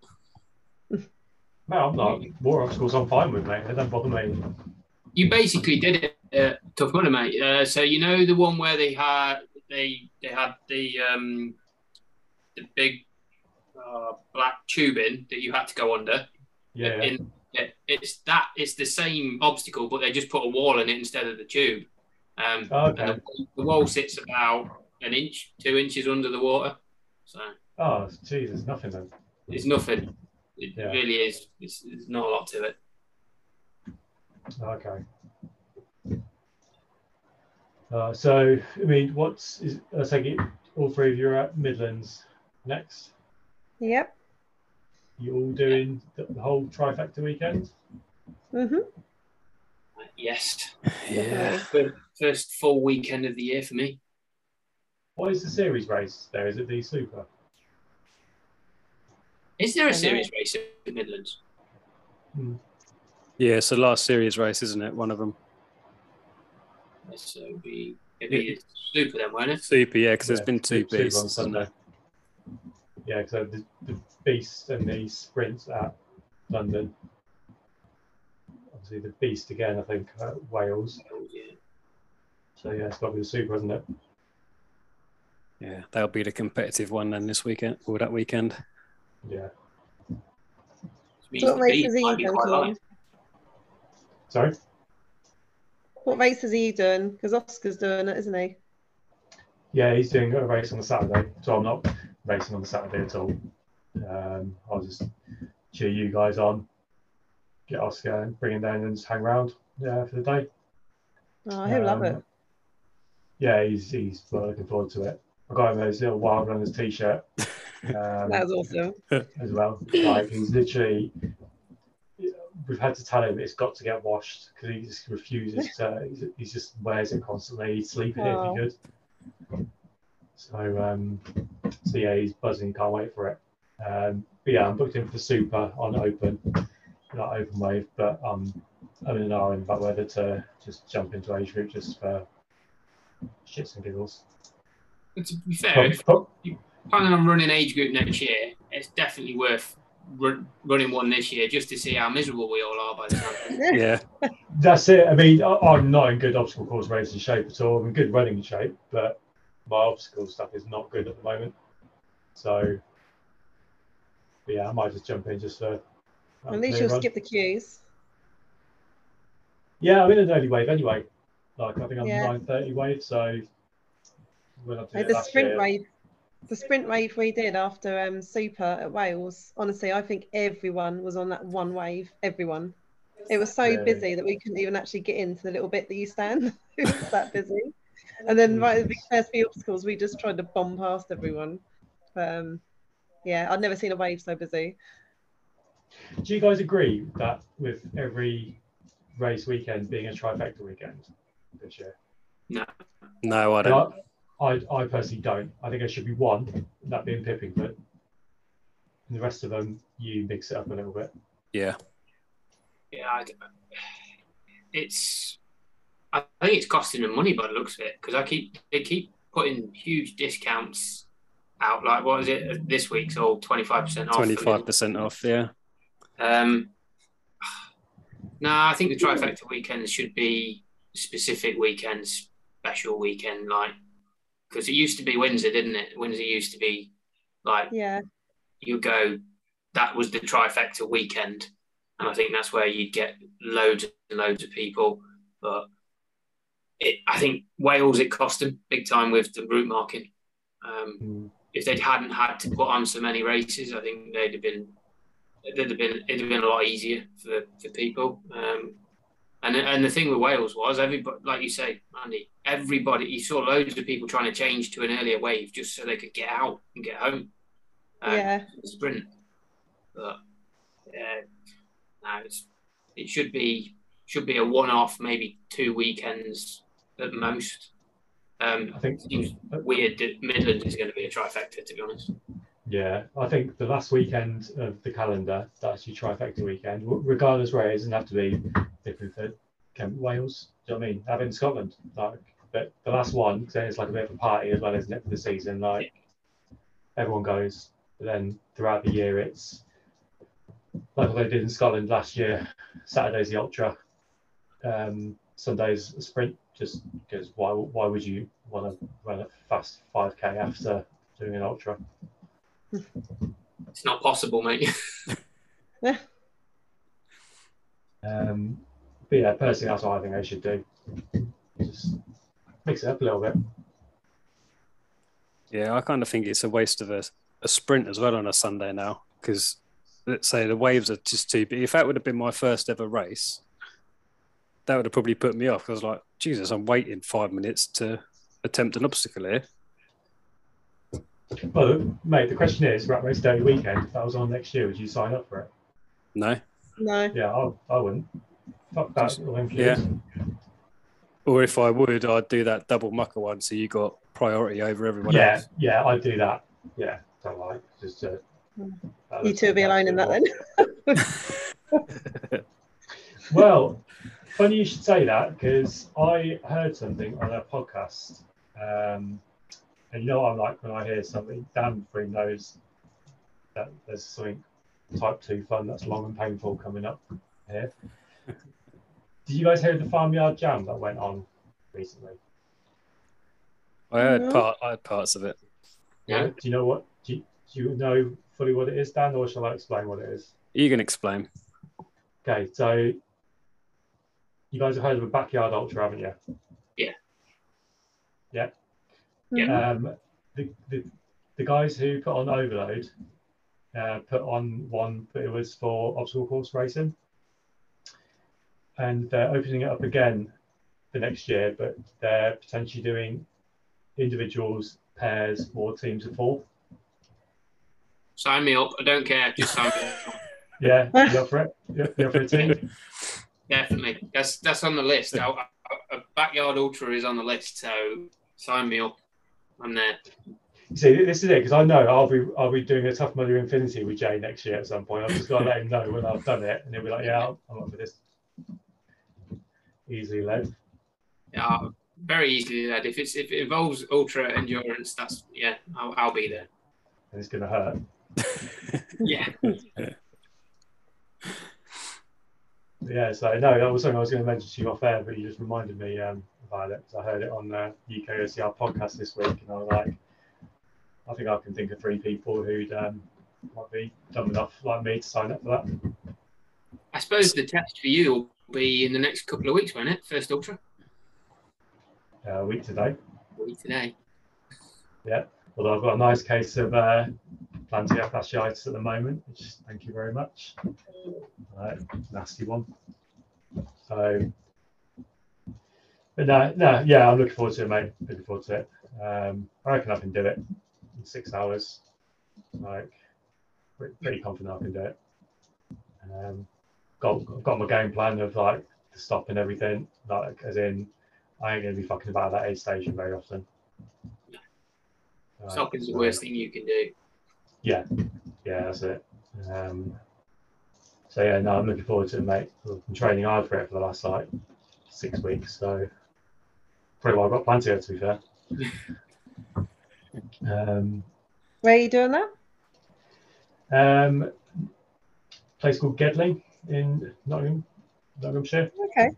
No, I'm not. War obstacles I'm fine with, mate. They don't bother me. You basically did it, uh, Tough Mudder, mate. Uh, so you know the one where they had they they had the um the big uh, black tubing that you had to go under. Yeah. In, it, it's that it's the same obstacle, but they just put a wall in it instead of the tube. Um, Okay. and the, the wall sits about an inch, two inches under the water, so Oh, Jesus, nothing then. it's nothing. It Yeah. really is. It's, there's not a lot to it. Okay. Uh, so, I mean, what's is? I take it all three of you are at Midlands next. Yep. You all doing the, the whole trifecta weekend? hmm Yes, Yeah, Fir- first full weekend of the year for me. What is the series race there? Is it the Super? Is there a series race in the Midlands? Hmm. yeah. It's the last series race, isn't it? One of them. So it'd be it'd be super then, won't it? Super, yeah, because there's Yeah, been two Super- Super beasts. on hasn't Sunday. Yeah, because the, the Beast and the sprints at London. Obviously, the Beast again, I think, at Wales. Oh, yeah. So, yeah, it's got to be the Super, isn't it? Yeah, that'll be the competitive one then this weekend or that weekend. Yeah. Which means what the race beat is he might be going quite to light. on? Sorry? What race is he doing? Because Oscar's doing it, isn't he? Yeah, he's doing a race on the Saturday, so I'm not racing on the Saturday at all. Um, I'll just cheer you guys on, get Oscar, and bring him down and just hang around yeah, for the day. Oh, he'll love it. Yeah, he's he's looking forward to it. I got him his little Wild Runners t-shirt um, That was awesome. as well. Like he's literally, we've had to tell him it's got to get washed because he just refuses to. He's, he just wears it constantly. He'd sleep in it if Oh. he could. So um, so yeah, he's buzzing. Can't wait for it. Um, but yeah, I'm booked in for Super on Open, not Open Wave, but um, I'm in an hour about whether to just jump into age group just for shits and giggles. But to be fair, if Prob- planning on running age group next year, it's definitely worth run, running one this year just to see how miserable we all are by the time. Yeah, That's it. I mean, I, I'm not in good obstacle course racing shape at all. I'm in good running shape, but my obstacle stuff is not good at the moment. So, yeah, I might just jump in just for. At least um, you'll skip the queues. Yeah, I'm in an early wave anyway. Like I think I'm Yeah. 9:30 wave, so. I did Like the sprint year- wave, the sprint wave we did after um, Super at Wales. Honestly, I think everyone was on that one wave. Everyone. It was so busy that we couldn't even actually get into the little bit that you stand. it was that busy. And then right at the first few obstacles, we just tried to bomb past everyone. Um, yeah, I'd never seen a wave so busy. Do you guys agree that with every race weekend being a trifecta weekend this year? no, I don't. I, I personally don't. I think it should be one, that being Pipping, but the rest of them, you mix it up a little bit. Yeah, Yeah, I, it's. I think it's costing them money by the looks of it because I keep they keep putting huge discounts out. Like what is it this week's all twenty five percent off? twenty five percent off. Yeah, Um, no, I think the trifecta weekends should be specific weekends, special weekend, like because it used to be Windsor, didn't it? Windsor used to be like Yeah, you go, that was the trifecta weekend, and I think that's where you'd get loads and loads of people. But it, I think Wales, it cost them big time with the route marking. Um, Mm. if they hadn't had to put on so many races, I think they'd have been it'd have been it'd have been a lot easier for, for people. Um, And and the thing with Wales was everybody, like you say, Andy, everybody. You saw loads of people trying to change to an earlier wave just so they could get out and get home. Uh, yeah. Sprint, but yeah, no, it's it should be should be a one-off, maybe two weekends at most. Um, I think seems weird that Midlands is going to be a trifecta, to be honest. Yeah, I think the last weekend of the calendar, that's your trifecta weekend, regardless where it is, doesn't have to be different for Kent, Wales. Do you know what I mean? Have it in Scotland. Like, but the last one, 'cause then it's like a bit of a party as well, isn't it, for the season? Like, everyone goes. But then throughout the year, it's like what they did in Scotland last year. Saturday's the ultra, um, Sunday's a sprint. Just because why? Why would you want to run a fast 5k after doing an ultra? It's not possible, mate. Yeah. Um, but yeah, personally, that's what I think they should do. Just mix it up a little bit. Yeah, I kind of think it's a waste of a, a sprint as well on a Sunday now because let's say the waves are just too big. If that would have been my first ever race, that would have probably put me off. I was like, Jesus, I'm waiting five minutes to attempt an obstacle here. Well, mate, the question is, Rat Race Day weekend, if that was on next year, would you sign up for it? No. No. Yeah, I, I wouldn't. Fuck that. Yeah. Or if I would, I'd do that double mucker one so you got priority over everyone Yeah, else. yeah, I'd do that. Yeah, don't like just. Uh, You two will be alone in that then. Well, funny you should say that because I heard something on a podcast. Um, and you know what I'm like when I hear something, Dan Free knows that there's something type 2 fun that's long and painful coming up here. Did you guys hear the Farmyard Jam that went on recently? I heard No. part. I had parts of it. Yeah. Do you know what? Do you, do you know fully what it is, Dan, or shall I explain what it is? You can explain. Okay, so you guys have heard of a backyard ultra, haven't you? Yeah. Um, the, the, the guys who put on Overload uh, put on one, but it was for obstacle course racing. And they're opening it up again for next year, but they're potentially doing individuals, pairs, or teams of four. Sign me up. I don't care. Just sign me up. Yeah, you up for it? You you up for a team? Definitely. That's that's on the list. A backyard ultra is on the list, so sign me up. I'm there. See, this is it because I know I'll be I'll be doing a Tough Mudder Infinity with Jay next year at some point. I've just got to let him know when I've done it, and he'll be like, "Yeah, I'm up for this." Easily led. Yeah, very easily led. If it's if it involves ultra endurance, that's yeah, I'll, I'll be there. and it's going to hurt. Yeah. Yeah, so no, that was something I was going to mention to you off air, but you just reminded me um, about it. 'cause I heard it on the UK OCR podcast this week, and I was like, I think I can think of three people who'd um, might be dumb enough like me to sign up for that. I suppose the test for you will be in the next couple of weeks, won't it? First ultra Uh, a week today. week today. Yeah. Although I've got a nice case of uh, plantar fasciitis at the moment, which thank you very much. Uh, nasty one. So, but no, no, yeah, I'm looking forward to it, mate. Looking forward to it. Um, I reckon I can do it in six hours. Like, pretty, confident I can do it. Um, got got my game plan of like the stop and everything. Like, as in, I ain't gonna be fucking about that aid station very often. Right, Stopping's the worst thing you can do. yeah, yeah, that's it. Um, so yeah, no, I'm looking forward to it, mate. I've been training hard for it for the last like six weeks, so probably why I've got plenty of, to be fair. um, Where are you doing that? um, place called Gedling in Nottingham, Nottinghamshire. Okay.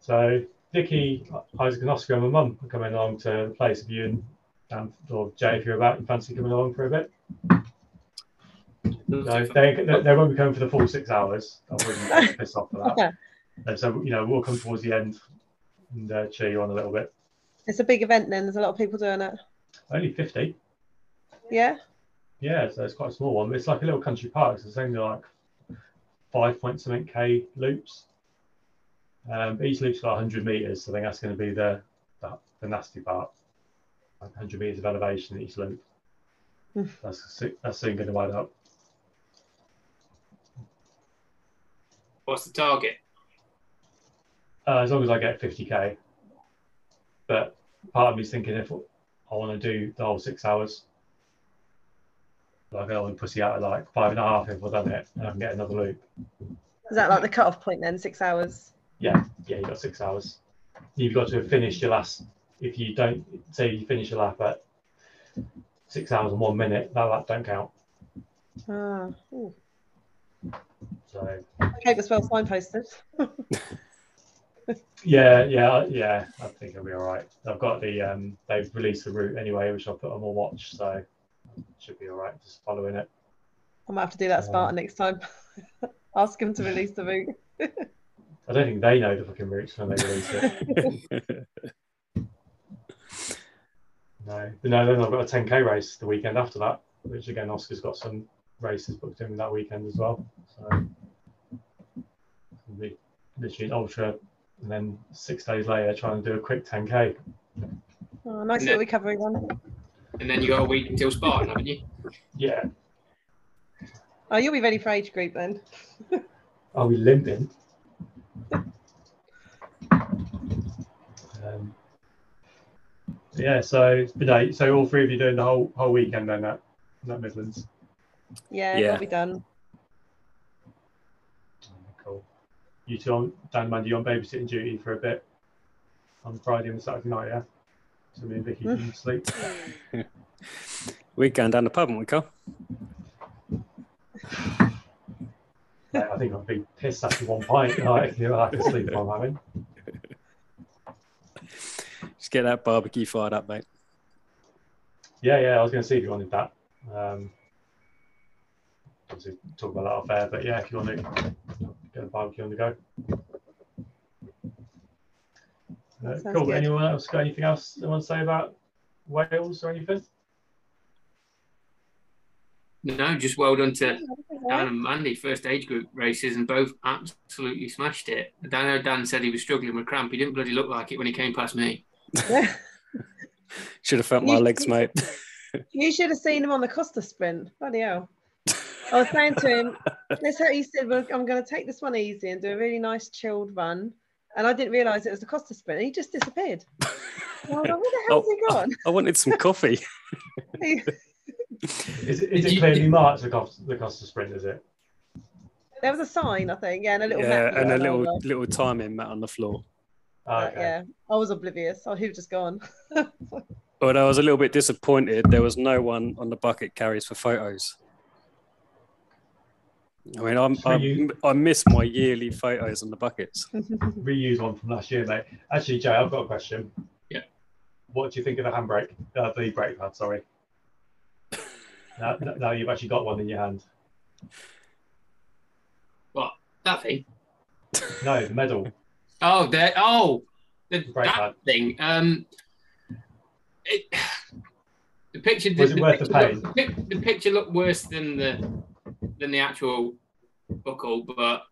So Vicky, Isaac, and Oscar, and my mum are coming along to the place. If you and Dan or Jay, if you're about, you fancy coming along for a bit? No, they, they, they won't be coming for the full six hours. I wouldn't be pissed off for that. And so, you know, we'll come towards the end and uh, cheer you on a little bit. It's a big event then. There's a lot of people doing it. Only 50. Yeah. Yeah, so it's quite a small one. It's like a little country park. So it's only like five point something K loops. Um, each loop's got 100 meters, so I think that's going to be the, the the nasty part. 100 meters of elevation each loop. Hmm. that's soo- that's soon going to wind up. What's the target? Uh, as long as I get 50k. But part of me's thinking if I want to do the whole six hours, like I to pussy out at like five and a half if I've done it and I can get another loop. Is that like the cut-off point then? Six hours. Yeah, yeah, you got six hours. You've got to have finished your last. If you don't say you finish your lap at six hours and one minute, that lap don't count. Ah, ooh. So okay, that's well signposted. yeah, yeah, yeah. I think it'll be all right. I've got the um. They've released the route anyway, which I'll put on my watch, so should be all right. Just following it. I might have to do that Spartan next time. Ask him to release the route. I don't think they know the fucking routes when they release it. No, no. Then I've got a 10k race the weekend after that, which again Oscar's got some races booked in that weekend as well. So literally ultra, and then six days later trying to do a quick 10k. Oh, nice little recovery one. And then you got a week until Spartan, haven't you? Yeah, Oh, you'll be ready for age group then. I'll be limping. Um, yeah, so but no, so all three of you doing the whole whole weekend then at, at Midlands. Yeah, Yeah. it'll be done. Cool. You two on Dan and Mandy you're on babysitting duty for a bit on Friday and Saturday night, yeah? So me and Vicky can sleep. We're going down the pub, aren't we, Carl? Yeah, I think I'd be pissed after one pint. Like, you know, I can sleep if I'm having. Just get that barbecue fired up, mate. Yeah, yeah, I was going to see if you wanted that. Um, obviously, talk about that off air, but yeah, if you want to get a barbecue on the go. Uh, cool. good. Anyone else got anything else they want to say about Wales or anything? No, just well done to Dan and Mandy, first age group races, and both absolutely smashed it. Dan, I know Dan said he was struggling with cramp. He didn't bloody look like it when he came past me. Should have felt my You- legs, mate. You should have seen him on the Costa sprint. Bloody hell. I was saying to him, this how he said, well, I'm going to take this one easy and do a really nice chilled run. And I didn't realise it was the Costa sprint. And he just disappeared. And I where the hell's he gone? I wanted some coffee. He- Is it, is it clearly marked the Costa, the Costa Sprint? Is it? there was a sign, I think. Yeah, and a little Yeah, map. and a and I was little like, little timing mat on the floor. Oh, uh, okay. Yeah, I was oblivious. Oh, he was just gone. Although I was a little bit disappointed, there was no one on the bucket carries for photos. I mean, I'm, I, you- I miss my yearly photos on the buckets. Reuse one from last year, mate. Actually, Jay, I've got a question. Yeah. What do you think of the handbrake? Uh, the brake pad, sorry. now, now you've actually got one in your hand. What? That thing? No, the medal. Oh, there. Oh, the, brake that lad. thing. Um, it, the picture. Was it the worth the pain? looked- the, the picture looked worse than the than the actual buckle, but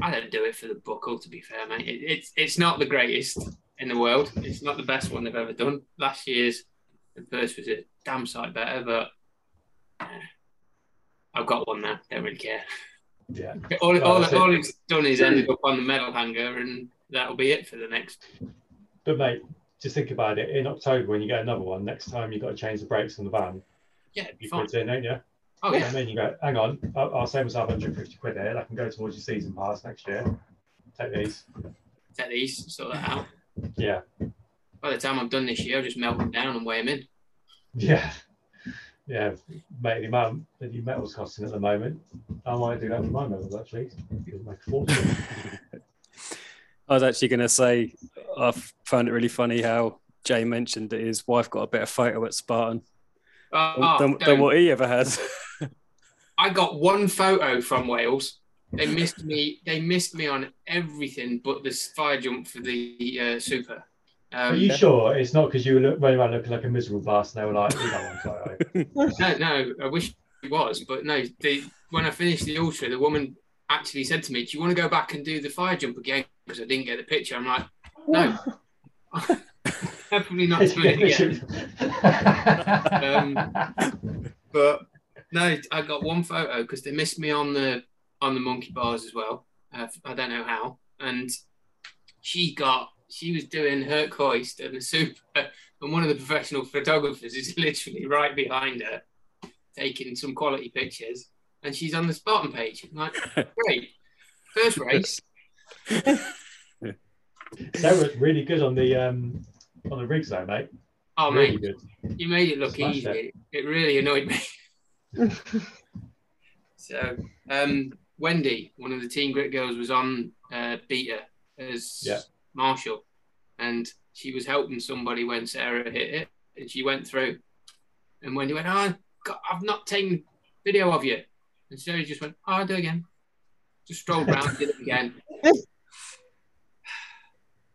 I don't do it for the buckle. To be fair, mate, it, it's it's not the greatest in the world. It's not the best one they've ever done. Last year's the first was a damn sight better, but I've got one now. Don't really care. Yeah. All, all, all it's done is ended up on the medal hanger, and that'll be it for the next. But mate, just think about it. In October, when you get another one, next time you've got to change the brakes on the van. Yeah, You fine. put in, don't you? Oh And yeah, then you go, hang on, I'll, I'll save myself 150 quid here. I can go towards your season pass next year. Take these. take these, sort that out. Yeah. By the time I'm done this year, I'll just melt them down and weigh them in. Yeah. Yeah. Mate, the amount that your metal's costing at the moment, I might do that with my metals actually. It'll make a fortune. I was actually going to say, I found it really funny how Jay mentioned that his wife got a better photo at Spartan Oh, than, don't. than what he ever had. I got one photo from Wales. They missed me. They missed me on everything but this fire jump for the uh, super. Are Um, you sure it's not because you were running around looking like a miserable bastard? They were like, "We don't photo." no, no, I wish it was, but no. They, when I finished the ultra, the woman actually said to me, "Do you want to go back and do the fire jump again? because I didn't get the picture. I'm like, no, definitely not doing it again. Um, but no, I got one photo because they missed me on the on the monkey bars as well. Uh, I don't know how, and she got she was doing her hoist and the super, and one of the professional photographers is literally right behind her, taking some quality pictures, and she's on the Spartan page. I'm like, great, first race. Sarah really good on the um on the rigs though, mate. Oh really mate, good. you made it look Smashed easy. it. It. really annoyed me. so, um, Wendy, one of the Team Grit girls, was on uh, Beater as Yeah. marshal, and she was helping somebody when Sarah hit it, and she went through. And Wendy went, "Oh, God, I've not taken video of you," and Sarah just went, "Oh, I'll do it again." Just strolled round, did it again.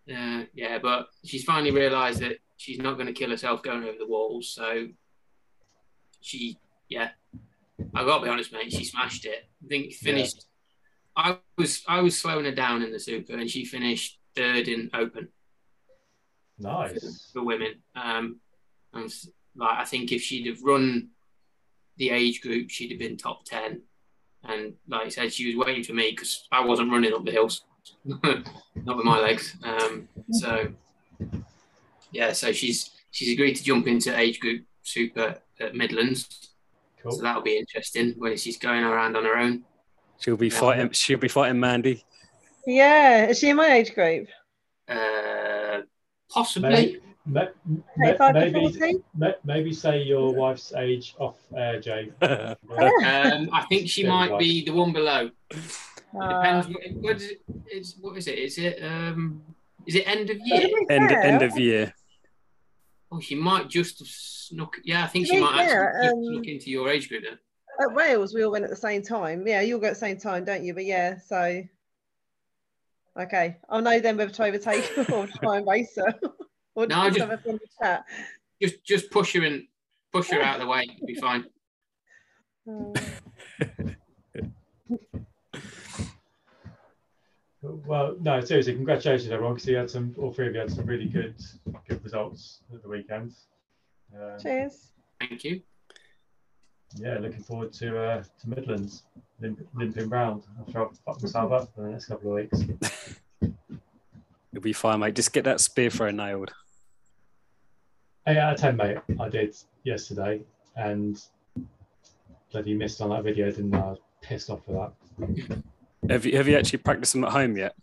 Uh, yeah, but she's finally realised that she's not going to kill herself going over the walls. So she, yeah, I got to be honest, mate. She smashed it. I think finished. I was I was slowing her down in the super, and she finished third in open Nice. for women. Um, and like I think if she'd have run the age group, she'd have been top ten. And like I said, she was waiting for me because I wasn't running up the hills, not with my legs. Um, so yeah, so she's she's agreed to jump into age group super at Midlands. Cool. So that'll be interesting when she's going around on her own. She'll be Yeah. fighting. She'll be fighting Mandy. Yeah, is she in my age group? Uh, possibly. Maybe, ma- ma- 35 to maybe, maybe say your wife's age off air, Jay. Um, I think she might be the one below. Uh, Depends. What, what is it? It's, what is it? Is it um? Is it end of year? end end of year. Oh, she might just have snuck. Yeah, I think she be might fair, actually um, snuck into your age group then. At Wales, we all went at the same time. Yeah, you all go at the same time, don't you? But yeah, so okay, I'll know then whether to overtake or try and race her, or No, just just- have a friendly chat. Just just push her and push her out of the way. You'll be fine. Oh, Well, no, seriously, congratulations everyone because you had some, all three of you had some really good, good results at the weekend. Um, cheers. Thank you. yeah, looking forward to uh, to Midlands, limp, limping round after I've fucked myself up for the next couple of weeks. You'll be fine, mate. Just get that spear throw nailed. Eight out of ten, mate. I did yesterday, and bloody missed on that video, didn't I? I was pissed off for that. Have you have you actually practiced them at home yet?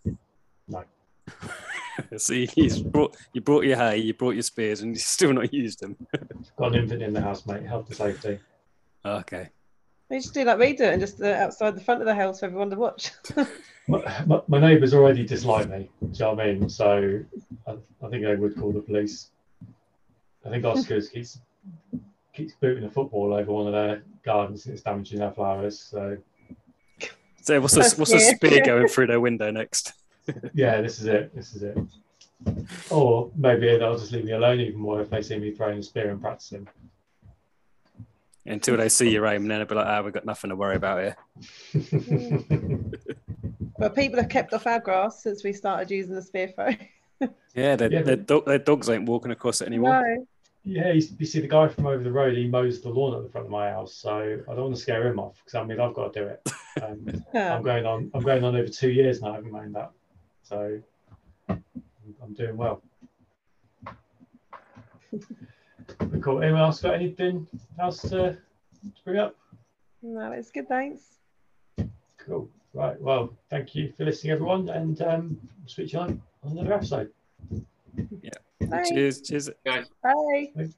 No. See, he's brought you brought your hay, you brought your spears, and you still not used them. Got an infant in the house, mate. Health and safety. Okay. We just do like we do it and just uh, outside the front of the house for everyone to watch. My, my, my neighbours already dislike me. Do you know what I mean? So I, I think they would call the police. I think Oscars keeps keeps booting a football over one of their gardens and it's damaging their flowers. So So what's the what's the spear going through their window next? yeah, this is it. This is it. Or maybe they'll just leave me alone even more if they see me throwing a spear and practicing. Until they see your aim, and then they'll be like, "Ah, we've got nothing to worry about here." but people have kept off our grass since we started using the spear throw. Yeah, their, Yeah, their, but- dog, their dogs ain't walking across it anymore. No. Yeah, you, you see the guy from over the road, he mows the lawn at the front of my house. So I don't want to scare him off because I mean I've got to do it. Um, Yeah. I'm going on. I'm going on over two years now. I haven't mown that, so I'm, I'm doing well. But cool. Anyone else got anything else to, to bring up? No, it's good. Thanks. Cool. Right. Well, thank you for listening, everyone, and um, speak to you on on another episode. Thanks. Cheers, cheers. Bye. Bye.